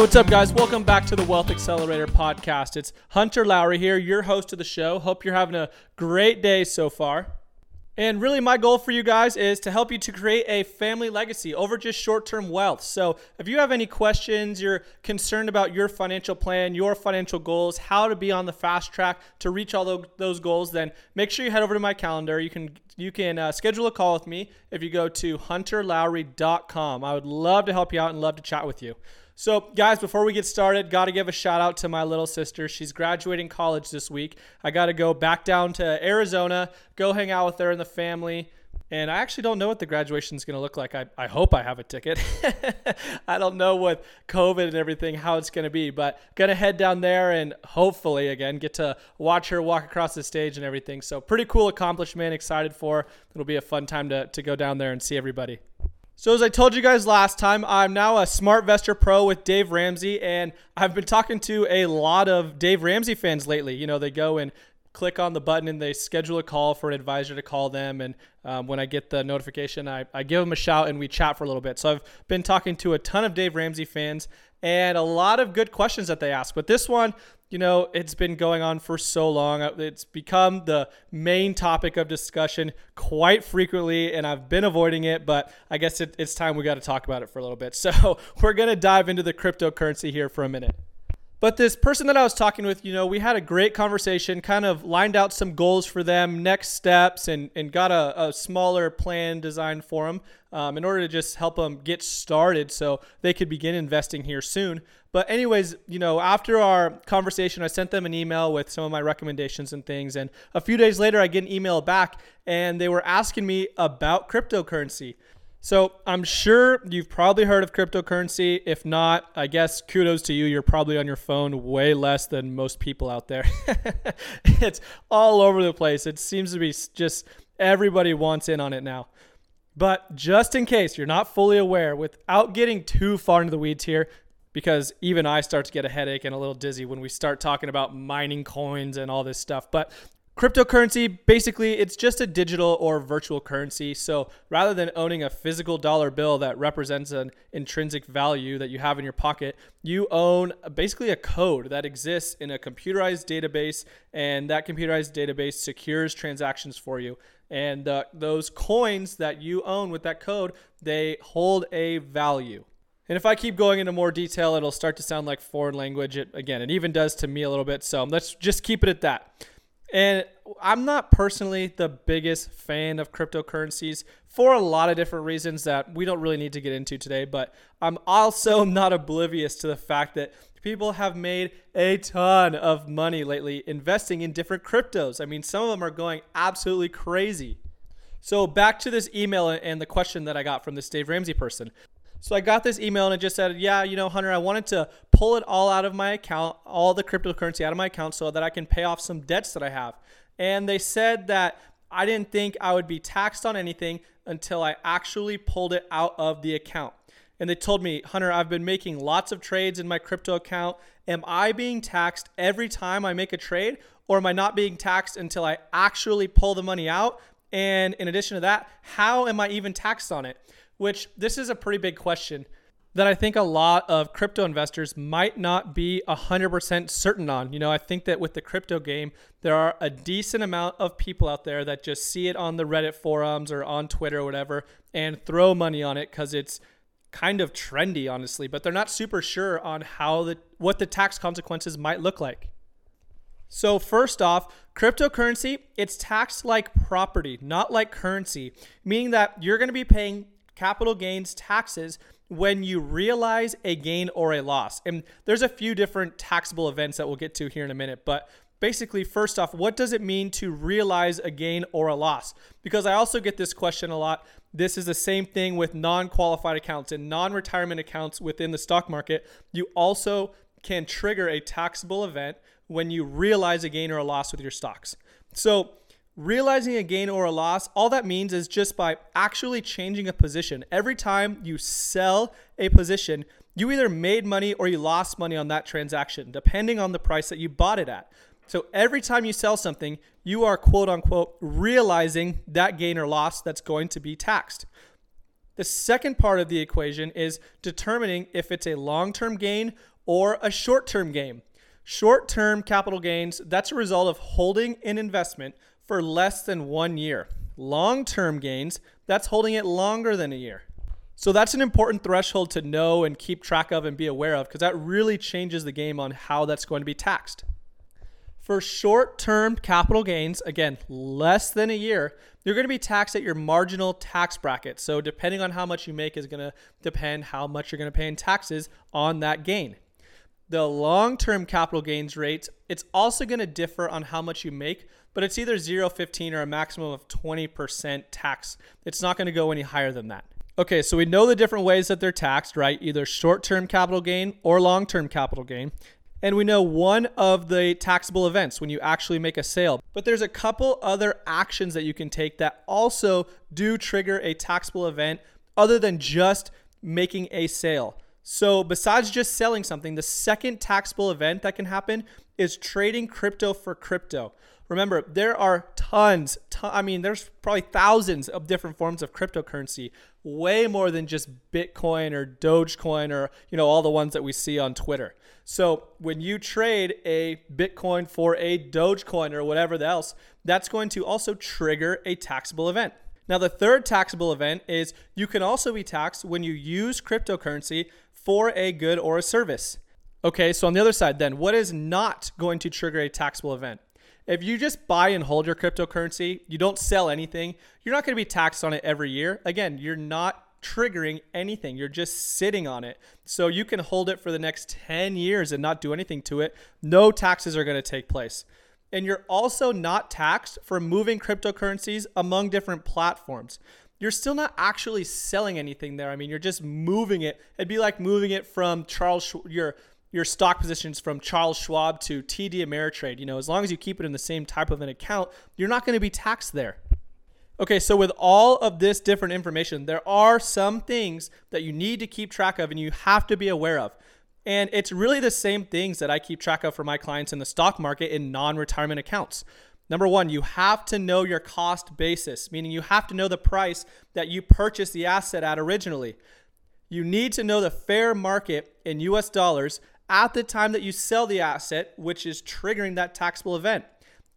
What's up, guys? Welcome back to the Wealth Accelerator podcast. It's Hunter Lowry here, your host of the show. Hope you're having a great day so far. And really, my goal for you guys is to help you to create a family legacy over just short term wealth. So, if you have any questions, you're concerned about your financial plan, your financial goals, how to be on the fast track to reach all those goals, then make sure you head over to my calendar. You can you can uh, schedule a call with me if you go to hunterlowry.com. I would love to help you out and love to chat with you. So, guys, before we get started, got to give a shout out to my little sister. She's graduating college this week. I got to go back down to Arizona, go hang out with her and the family. And I actually don't know what the graduation is going to look like. I, I hope I have a ticket. I don't know with COVID and everything how it's going to be, but going to head down there and hopefully, again, get to watch her walk across the stage and everything. So, pretty cool accomplishment. Excited for. It'll be a fun time to, to go down there and see everybody. So, as I told you guys last time, I'm now a Smart SmartVestor Pro with Dave Ramsey, and I've been talking to a lot of Dave Ramsey fans lately. You know, they go and click on the button and they schedule a call for an advisor to call them. And um, when I get the notification, I, I give them a shout and we chat for a little bit. So, I've been talking to a ton of Dave Ramsey fans and a lot of good questions that they ask. But this one, you know, it's been going on for so long. Uh, it's become the main topic of discussion quite frequently, and I've been avoiding it, but I guess it, it's time we got to talk about it for a little bit. So, we're going to dive into the cryptocurrency here for a minute. But this person that I was talking with, you know, we had a great conversation, kind of lined out some goals for them, next steps, and, and got a, a smaller plan designed for them um, in order to just help them get started so they could begin investing here soon. But, anyways, you know, after our conversation, I sent them an email with some of my recommendations and things. And a few days later, I get an email back and they were asking me about cryptocurrency. So I'm sure you've probably heard of cryptocurrency. If not, I guess kudos to you. You're probably on your phone way less than most people out there. it's all over the place. It seems to be just everybody wants in on it now. But just in case you're not fully aware, without getting too far into the weeds here, because even I start to get a headache and a little dizzy when we start talking about mining coins and all this stuff. But Cryptocurrency, basically, it's just a digital or virtual currency. So rather than owning a physical dollar bill that represents an intrinsic value that you have in your pocket, you own basically a code that exists in a computerized database, and that computerized database secures transactions for you. And uh, those coins that you own with that code, they hold a value. And if I keep going into more detail, it'll start to sound like foreign language. It, again, it even does to me a little bit. So let's just keep it at that. And I'm not personally the biggest fan of cryptocurrencies for a lot of different reasons that we don't really need to get into today. But I'm also not oblivious to the fact that people have made a ton of money lately investing in different cryptos. I mean, some of them are going absolutely crazy. So, back to this email and the question that I got from this Dave Ramsey person. So I got this email and it just said, yeah, you know, Hunter, I wanted to pull it all out of my account, all the cryptocurrency out of my account so that I can pay off some debts that I have. And they said that I didn't think I would be taxed on anything until I actually pulled it out of the account. And they told me, Hunter, I've been making lots of trades in my crypto account. Am I being taxed every time I make a trade, or am I not being taxed until I actually pull the money out? And in addition to that, how am I even taxed on it? Which this is a pretty big question that I think a lot of crypto investors might not be 100% certain on. You know, I think that with the crypto game, there are a decent amount of people out there that just see it on the Reddit forums or on Twitter or whatever and throw money on it because it's kind of trendy, honestly, but they're not super sure on how the what the tax consequences might look like. So, first off, Cryptocurrency, it's taxed like property, not like currency, meaning that you're going to be paying capital gains taxes when you realize a gain or a loss. And there's a few different taxable events that we'll get to here in a minute, but basically, first off, what does it mean to realize a gain or a loss? Because I also get this question a lot. This is the same thing with non qualified accounts and non retirement accounts within the stock market. You also can trigger a taxable event when you realize a gain or a loss with your stocks. So, realizing a gain or a loss, all that means is just by actually changing a position. Every time you sell a position, you either made money or you lost money on that transaction, depending on the price that you bought it at. So every time you sell something, you are quote unquote realizing that gain or loss that's going to be taxed. The second part of the equation is determining if it's a long term gain or a short term gain. Short term capital gains, that's a result of holding an investment for less than one year. Long term gains, that's holding it longer than a year. So that's an important threshold to know and keep track of and be aware of because that really changes the game on how that's going to be taxed. For short term capital gains, again, less than a year, you're going to be taxed at your marginal tax bracket. So, depending on how much you make, is going to depend how much you're going to pay in taxes on that gain. The long term capital gains rate, it's also going to differ on how much you make, but it's either 0, 15, or a maximum of 20% tax. It's not going to go any higher than that. Okay, so we know the different ways that they're taxed, right? Either short term capital gain or long term capital gain. And we know one of the taxable events when you actually make a sale. But there's a couple other actions that you can take that also do trigger a taxable event other than just making a sale. So, besides just selling something, the second taxable event that can happen is trading crypto for crypto. Remember, there are tons, I mean, there's probably thousands of different forms of cryptocurrency, way more than just Bitcoin or Dogecoin or, you know, all the ones that we see on Twitter. So when you trade a Bitcoin for a Dogecoin or whatever else, that's going to also trigger a taxable event. Now, the third taxable event is you can also be taxed when you use cryptocurrency for a good or a service. Okay, so on the other side, then, what is not going to trigger a taxable event? If you just buy and hold your cryptocurrency, you don't sell anything, you're not going to be taxed on it every year. Again, you're not triggering anything. You're just sitting on it. So you can hold it for the next 10 years and not do anything to it. No taxes are going to take place. And you're also not taxed for moving cryptocurrencies among different platforms. You're still not actually selling anything there. I mean, you're just moving it. It'd be like moving it from Charles your your stock positions from Charles Schwab to TD Ameritrade. You know, as long as you keep it in the same type of an account, you're not going to be taxed there. Okay, so with all of this different information, there are some things that you need to keep track of and you have to be aware of. And it's really the same things that I keep track of for my clients in the stock market in non retirement accounts. Number one, you have to know your cost basis, meaning you have to know the price that you purchased the asset at originally. You need to know the fair market in US dollars at the time that you sell the asset, which is triggering that taxable event.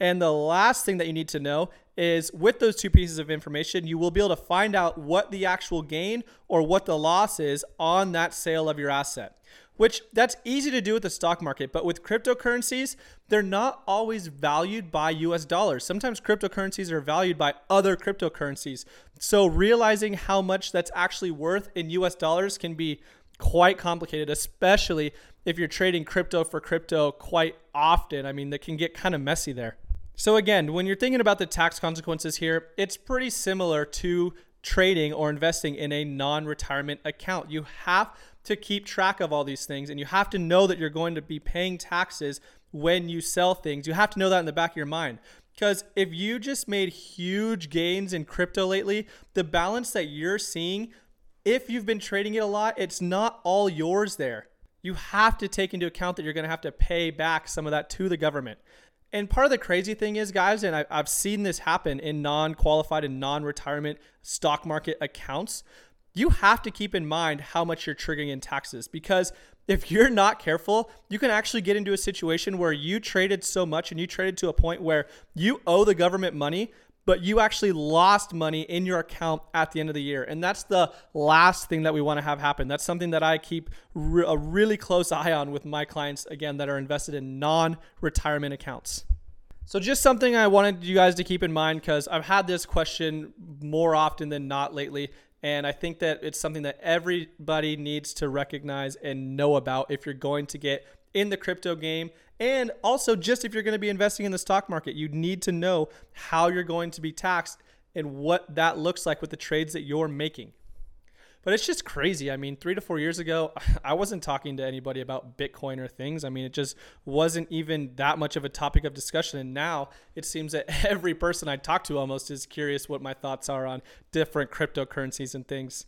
And the last thing that you need to know is with those two pieces of information, you will be able to find out what the actual gain or what the loss is on that sale of your asset. Which that's easy to do with the stock market, but with cryptocurrencies, they're not always valued by US dollars. Sometimes cryptocurrencies are valued by other cryptocurrencies. So realizing how much that's actually worth in US dollars can be quite complicated, especially if you're trading crypto for crypto quite often. I mean, that can get kind of messy there. So, again, when you're thinking about the tax consequences here, it's pretty similar to trading or investing in a non retirement account. You have to keep track of all these things and you have to know that you're going to be paying taxes when you sell things. You have to know that in the back of your mind. Because if you just made huge gains in crypto lately, the balance that you're seeing, if you've been trading it a lot, it's not all yours there. You have to take into account that you're going to have to pay back some of that to the government. And part of the crazy thing is, guys, and I, have seen this happen in non qualified and non retirement stock market accounts, you have to keep in mind how much you're triggering in taxes. Because if you're not careful, you can actually get into a situation where you traded so much and you traded to a point where you owe the government money, but you actually lost money in your account at the end of the year. And that's the last thing that we want to have happen. That's something that I keep re- a really close eye on with my clients, again, that are invested in non retirement accounts. So, just something I wanted you guys to keep in mind because I've had this question more often than not lately. And I think that it's something that everybody needs to recognize and know about if you're going to get in the crypto game. And also, just if you're going to be investing in the stock market, you need to know how you're going to be taxed and what that looks like with the trades that you're making. But it's just crazy. I mean, three to four years ago, I wasn't talking to anybody about Bitcoin or things. I mean, it just wasn't even that much of a topic of discussion. And now it seems that every person I talk to almost is curious what my thoughts are on different cryptocurrencies and things.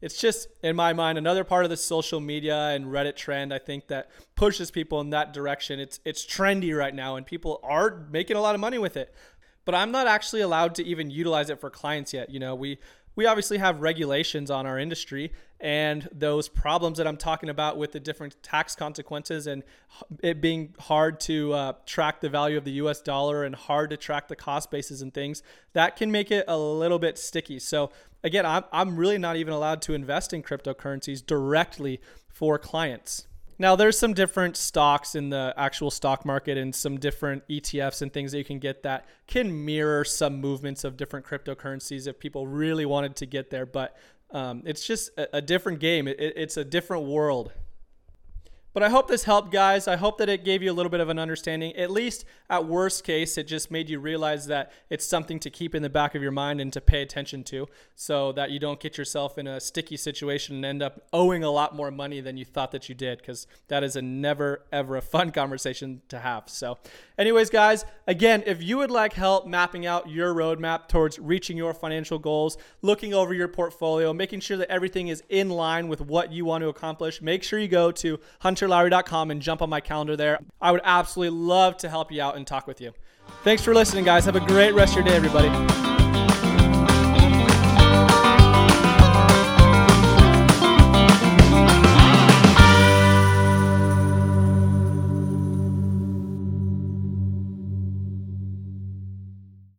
It's just, in my mind, another part of the social media and Reddit trend. I think that pushes people in that direction. It's it's trendy right now, and people are making a lot of money with it. But I'm not actually allowed to even utilize it for clients yet. You know, we we obviously have regulations on our industry and those problems that I'm talking about with the different tax consequences and it being hard to uh, track the value of the US dollar and hard to track the cost bases and things, that can make it a little bit sticky. So, again, I'm, I'm really not even allowed to invest in cryptocurrencies directly for clients. Now, there's some different stocks in the actual stock market and some different ETFs and things that you can get that can mirror some movements of different cryptocurrencies if people really wanted to get there. But um, it's just a, a different game, it, it's a different world. But I hope this helped, guys. I hope that it gave you a little bit of an understanding. At least at worst case, it just made you realize that it's something to keep in the back of your mind and to pay attention to so that you don't get yourself in a sticky situation and end up owing a lot more money than you thought that you did, because that is a never, ever a fun conversation to have. So, anyways, guys, again, if you would like help mapping out your roadmap towards reaching your financial goals, looking over your portfolio, making sure that everything is in line with what you want to accomplish, make sure you go to Hunter hunterlowry.com and jump on my calendar there. I would absolutely love to help you out and talk with you. Thanks for listening, guys. Have a great rest of your day, everybody.